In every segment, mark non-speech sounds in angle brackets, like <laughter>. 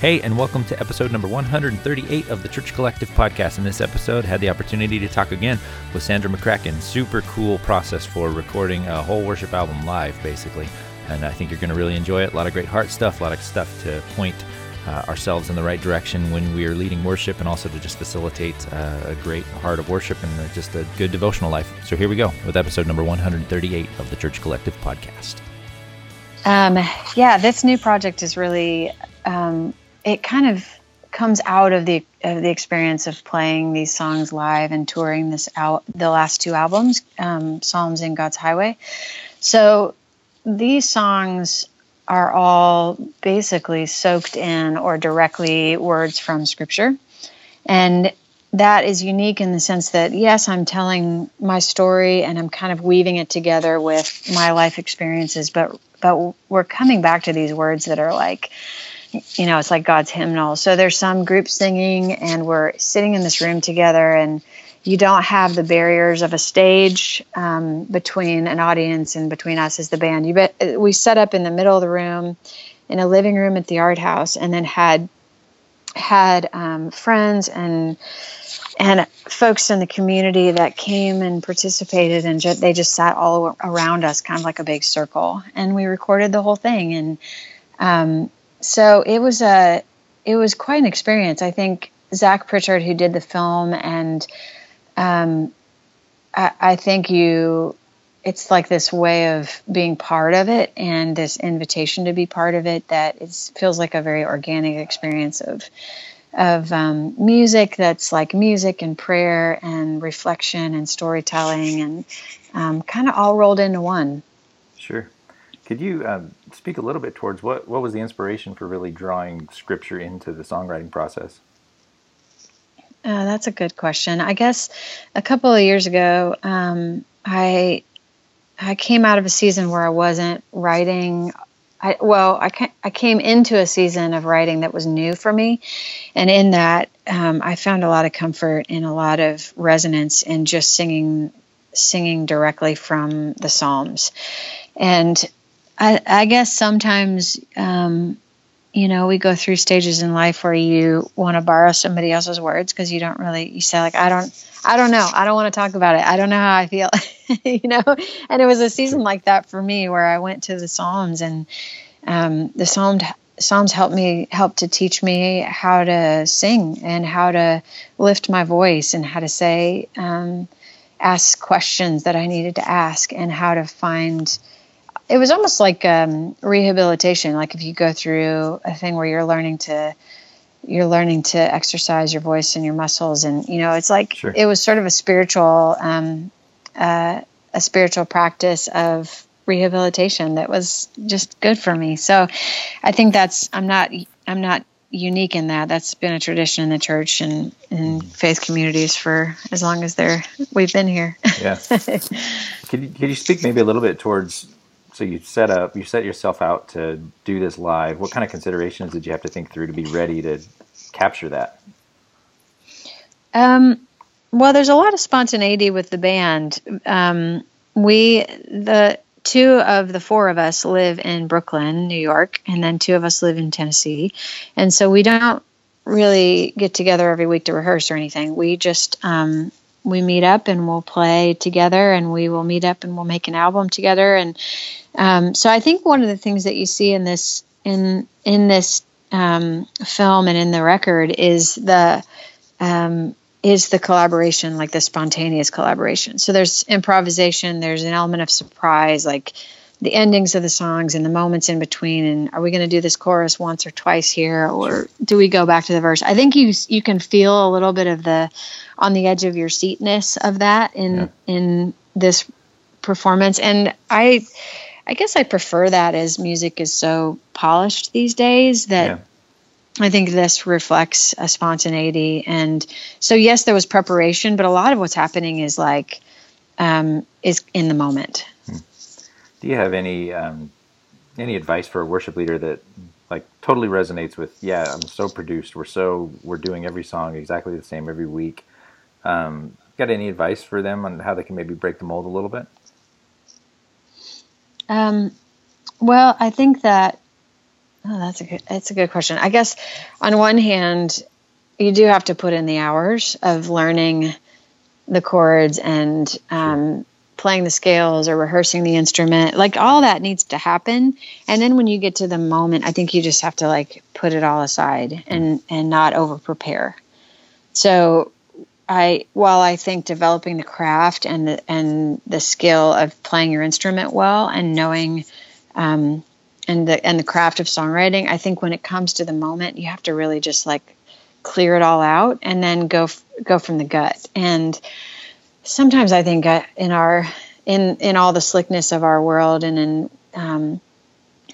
Hey, and welcome to episode number 138 of the Church Collective podcast. In this episode, had the opportunity to talk again with Sandra McCracken. Super cool process for recording a whole worship album live, basically. And I think you're going to really enjoy it. A lot of great heart stuff, a lot of stuff to point uh, ourselves in the right direction when we are leading worship, and also to just facilitate uh, a great heart of worship and uh, just a good devotional life. So here we go with episode number 138 of the Church Collective podcast. Um, yeah, this new project is really um, it kind of comes out of the of the experience of playing these songs live and touring this out the last two albums, um, Psalms and God's Highway. So these songs are all basically soaked in or directly words from Scripture, and that is unique in the sense that yes, I'm telling my story and I'm kind of weaving it together with my life experiences, but but we're coming back to these words that are like you know, it's like God's hymnal. So there's some group singing, and we're sitting in this room together, and you don't have the barriers of a stage um, between an audience and between us as the band. You bet we set up in the middle of the room, in a living room at the art house, and then had had um, friends and and folks in the community that came and participated, and ju- they just sat all around us, kind of like a big circle, and we recorded the whole thing and. Um, so it was a it was quite an experience. I think Zach Pritchard, who did the film, and um, I, I think you it's like this way of being part of it and this invitation to be part of it that it feels like a very organic experience of of um, music that's like music and prayer and reflection and storytelling and um, kind of all rolled into one. Sure. Could you um, speak a little bit towards what, what was the inspiration for really drawing scripture into the songwriting process? Uh, that's a good question. I guess a couple of years ago, um, I I came out of a season where I wasn't writing. I, well, I, I came into a season of writing that was new for me, and in that, um, I found a lot of comfort and a lot of resonance in just singing singing directly from the Psalms, and I, I guess sometimes, um, you know, we go through stages in life where you want to borrow somebody else's words because you don't really, you say like, I don't, I don't know. I don't want to talk about it. I don't know how I feel, <laughs> you know? And it was a season like that for me where I went to the Psalms and um, the Psalms, Psalms helped me, helped to teach me how to sing and how to lift my voice and how to say, um, ask questions that I needed to ask and how to find, it was almost like um, rehabilitation. Like if you go through a thing where you're learning to you're learning to exercise your voice and your muscles, and you know, it's like sure. it was sort of a spiritual um, uh, a spiritual practice of rehabilitation that was just good for me. So I think that's I'm not I'm not unique in that. That's been a tradition in the church and in faith communities for as long as they're we've been here. yeah. <laughs> Could you, could you speak maybe a little bit towards so you set up, you set yourself out to do this live. What kind of considerations did you have to think through to be ready to capture that? Um, well, there's a lot of spontaneity with the band. Um, we, the two of the four of us live in Brooklyn, New York, and then two of us live in Tennessee. And so we don't really get together every week to rehearse or anything. We just, um, we meet up and we'll play together and we will meet up and we'll make an album together and um, so I think one of the things that you see in this in in this um, film and in the record is the um, is the collaboration, like the spontaneous collaboration. So there's improvisation, there's an element of surprise, like the endings of the songs and the moments in between. And are we going to do this chorus once or twice here, or do we go back to the verse? I think you you can feel a little bit of the on the edge of your seatness of that in yeah. in this performance, and I I guess I prefer that as music is so polished these days that yeah. I think this reflects a spontaneity. And so, yes, there was preparation, but a lot of what's happening is like, um, is in the moment. Do you have any, um, any advice for a worship leader that like totally resonates with, yeah, I'm so produced. We're so, we're doing every song exactly the same every week. Um, got any advice for them on how they can maybe break the mold a little bit? Um, well, I think that Oh, that's a good. That's a good question. I guess on one hand, you do have to put in the hours of learning the chords and um, playing the scales or rehearsing the instrument. Like all that needs to happen. And then when you get to the moment, I think you just have to like put it all aside and and not over prepare. So I while I think developing the craft and the and the skill of playing your instrument well and knowing um, and the and the craft of songwriting, I think when it comes to the moment, you have to really just like clear it all out and then go go from the gut. And sometimes I think uh, in our in in all the slickness of our world and in um,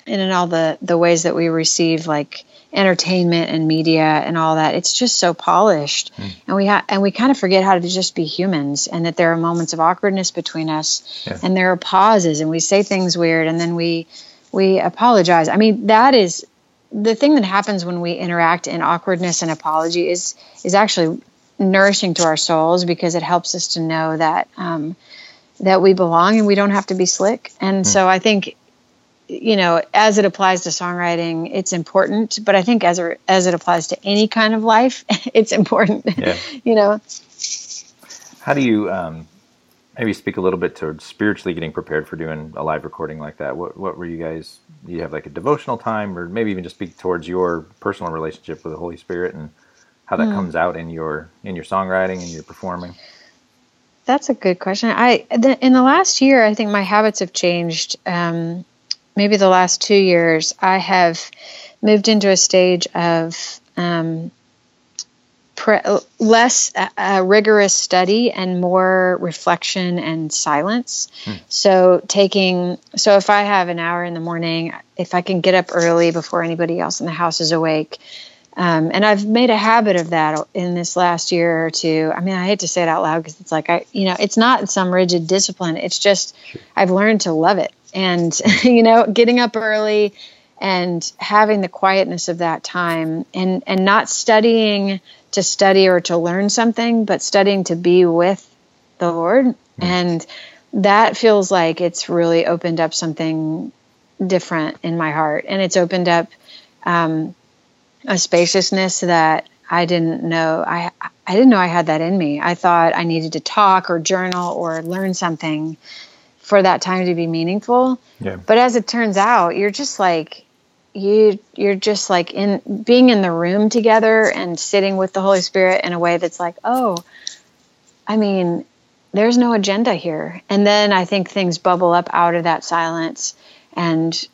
and in all the the ways that we receive like entertainment and media and all that it's just so polished mm. and we ha- and we kind of forget how to just be humans and that there are moments of awkwardness between us yeah. and there are pauses and we say things weird and then we we apologize i mean that is the thing that happens when we interact in awkwardness and apology is is actually nourishing to our souls because it helps us to know that um, that we belong and we don't have to be slick and mm. so i think you know, as it applies to songwriting, it's important. But I think as it, as it applies to any kind of life, <laughs> it's important. Yeah. <laughs> you know. How do you um, maybe speak a little bit towards spiritually getting prepared for doing a live recording like that? What what were you guys? You have like a devotional time, or maybe even just speak towards your personal relationship with the Holy Spirit and how that mm. comes out in your in your songwriting and your performing? That's a good question. I the, in the last year, I think my habits have changed. Um, maybe the last two years, I have moved into a stage of um, pre- less uh, uh, rigorous study and more reflection and silence. Hmm. So taking so if I have an hour in the morning, if I can get up early before anybody else in the house is awake. Um, and I've made a habit of that in this last year or two. I mean, I hate to say it out loud because it's like I, you know, it's not some rigid discipline. It's just I've learned to love it and <laughs> you know getting up early and having the quietness of that time and and not studying to study or to learn something but studying to be with the lord mm-hmm. and that feels like it's really opened up something different in my heart and it's opened up um, a spaciousness that I didn't know I I didn't know I had that in me. I thought I needed to talk or journal or learn something for that time to be meaningful. Yeah. But as it turns out, you're just like you you're just like in being in the room together and sitting with the Holy Spirit in a way that's like, "Oh, I mean, there's no agenda here." And then I think things bubble up out of that silence and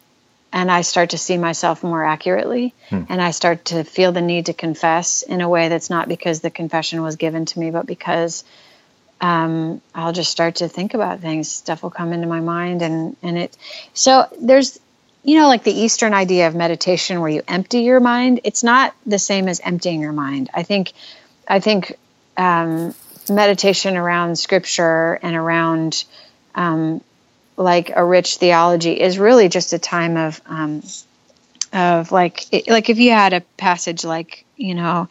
and I start to see myself more accurately hmm. and I start to feel the need to confess in a way that's not because the confession was given to me, but because um, I'll just start to think about things. Stuff will come into my mind, and and it. So there's, you know, like the Eastern idea of meditation, where you empty your mind. It's not the same as emptying your mind. I think, I think, um, meditation around Scripture and around, um, like a rich theology is really just a time of, um, of like, like if you had a passage like, you know,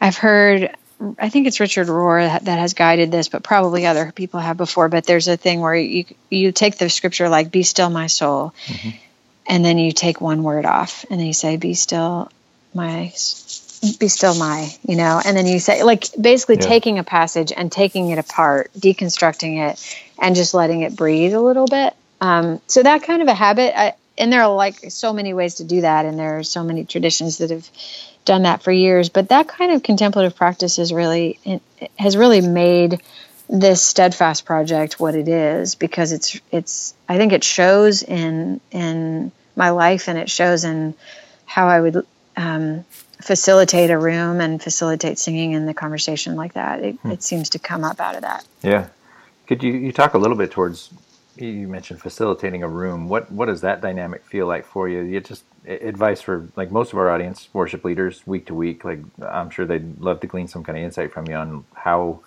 I've heard I think it's Richard Rohr that, that, has guided this, but probably other people have before. But there's a thing where you you take the scripture like "Be still, my soul," mm-hmm. and then you take one word off, and then you say "Be still, my." Be still, my, you know, and then you say, like, basically yeah. taking a passage and taking it apart, deconstructing it, and just letting it breathe a little bit. Um, so that kind of a habit, I, and there are like so many ways to do that, and there are so many traditions that have done that for years. But that kind of contemplative practice is really has really made this steadfast project what it is because it's it's I think it shows in in my life and it shows in how I would um, facilitate a room and facilitate singing in the conversation like that. It, hmm. it seems to come up out of that. Yeah. Could you, you talk a little bit towards you mentioned facilitating a room. What what does that dynamic feel like for you? You just advice for like most of our audience, worship leaders, week to week. Like I'm sure they'd love to glean some kind of insight from you on how.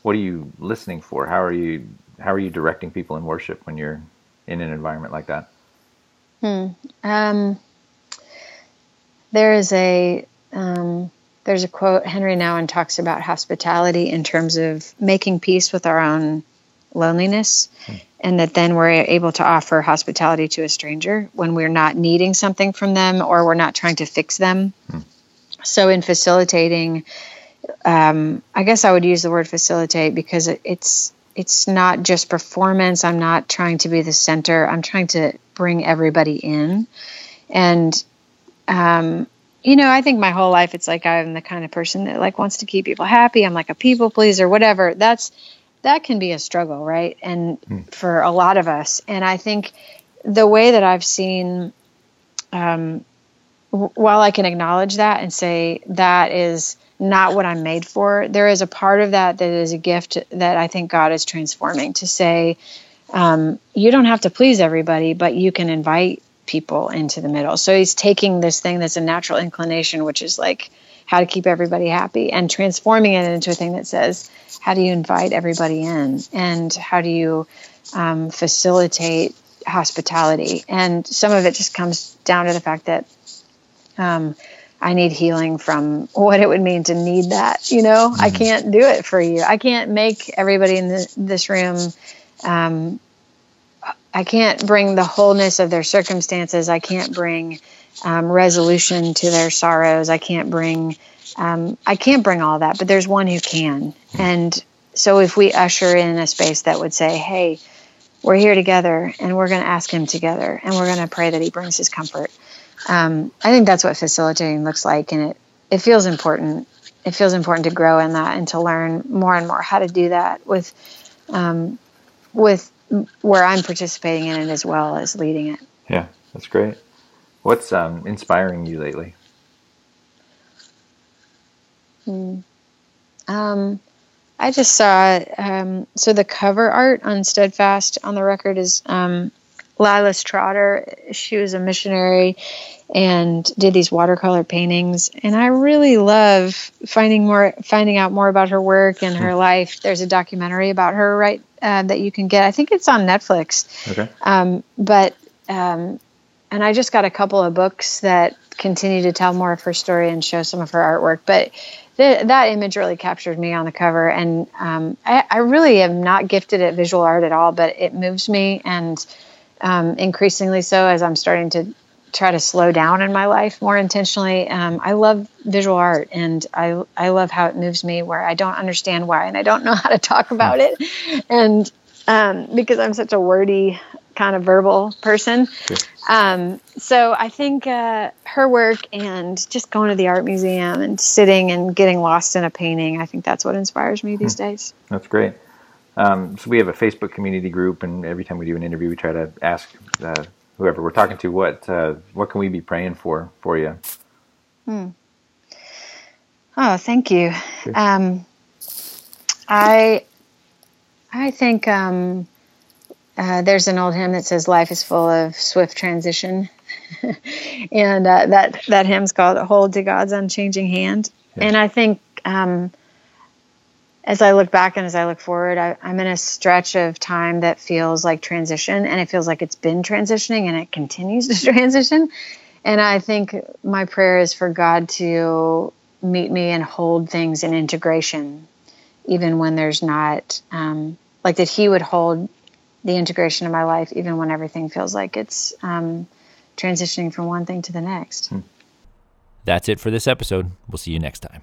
What are you listening for? How are you how are you directing people in worship when you're in an environment like that? Hmm. Um, there is a um, there's a quote Henri Nouwen talks about hospitality in terms of making peace with our own loneliness, mm. and that then we're able to offer hospitality to a stranger when we're not needing something from them or we're not trying to fix them. Mm. So, in facilitating, um, I guess I would use the word facilitate because it's it's not just performance. I'm not trying to be the center. I'm trying to bring everybody in, and um, you know, I think my whole life it's like I'm the kind of person that like wants to keep people happy. I'm like a people pleaser, whatever. That's that can be a struggle, right? And mm. for a lot of us, and I think the way that I've seen, um, w- while I can acknowledge that and say that is not what I'm made for, there is a part of that that is a gift that I think God is transforming to say, um, you don't have to please everybody, but you can invite people into the middle. So he's taking this thing that's a natural inclination, which is like how to keep everybody happy, and transforming it into a thing that says, how do you invite everybody in? And how do you um, facilitate hospitality? And some of it just comes down to the fact that um, I need healing from what it would mean to need that. You know, mm-hmm. I can't do it for you. I can't make everybody in the, this room um, I can't bring the wholeness of their circumstances. I can't bring um, resolution to their sorrows. I can't bring um, I can't bring all that, but there's one who can. And so if we usher in a space that would say, "Hey, we're here together, and we're going to ask Him together, and we're going to pray that He brings His comfort," um, I think that's what facilitating looks like, and it it feels important. It feels important to grow in that and to learn more and more how to do that with um, with where I'm participating in it as well as leading it. Yeah, that's great. What's um, inspiring you lately? Hmm. Um, I just saw um, so the cover art on Steadfast on the record is um, Lilias Trotter. She was a missionary and did these watercolor paintings, and I really love finding more, finding out more about her work and her hmm. life. There's a documentary about her right uh, that you can get. I think it's on Netflix. Okay. Um, but um, and I just got a couple of books that continue to tell more of her story and show some of her artwork. But th- that image really captured me on the cover, and um, I, I, really am not gifted at visual art at all, but it moves me, and um, increasingly so as I'm starting to try to slow down in my life more intentionally. Um, I love visual art and I, I love how it moves me where I don't understand why and I don't know <laughs> how to talk about it. And um, because I'm such a wordy kind of verbal person. Um, so I think uh, her work and just going to the art museum and sitting and getting lost in a painting, I think that's what inspires me these hmm. days. That's great. Um, so we have a Facebook community group, and every time we do an interview, we try to ask uh, whoever we're talking to, what uh, what can we be praying for for you? Hmm. Oh, thank you. Sure. Um, I I think um, uh, there's an old hymn that says "Life is full of swift transition," <laughs> and uh, that that hymn's called "Hold to God's Unchanging Hand." And I think um, as I look back and as I look forward, I, am in a stretch of time that feels like transition, and it feels like it's been transitioning and it continues to <laughs> transition. And I think my prayer is for God to meet me and hold things in integration, even when there's not, um, like that He would hold the integration of my life, even when everything feels like it's um, transitioning from one thing to the next. Hmm. That's it for this episode. We'll see you next time.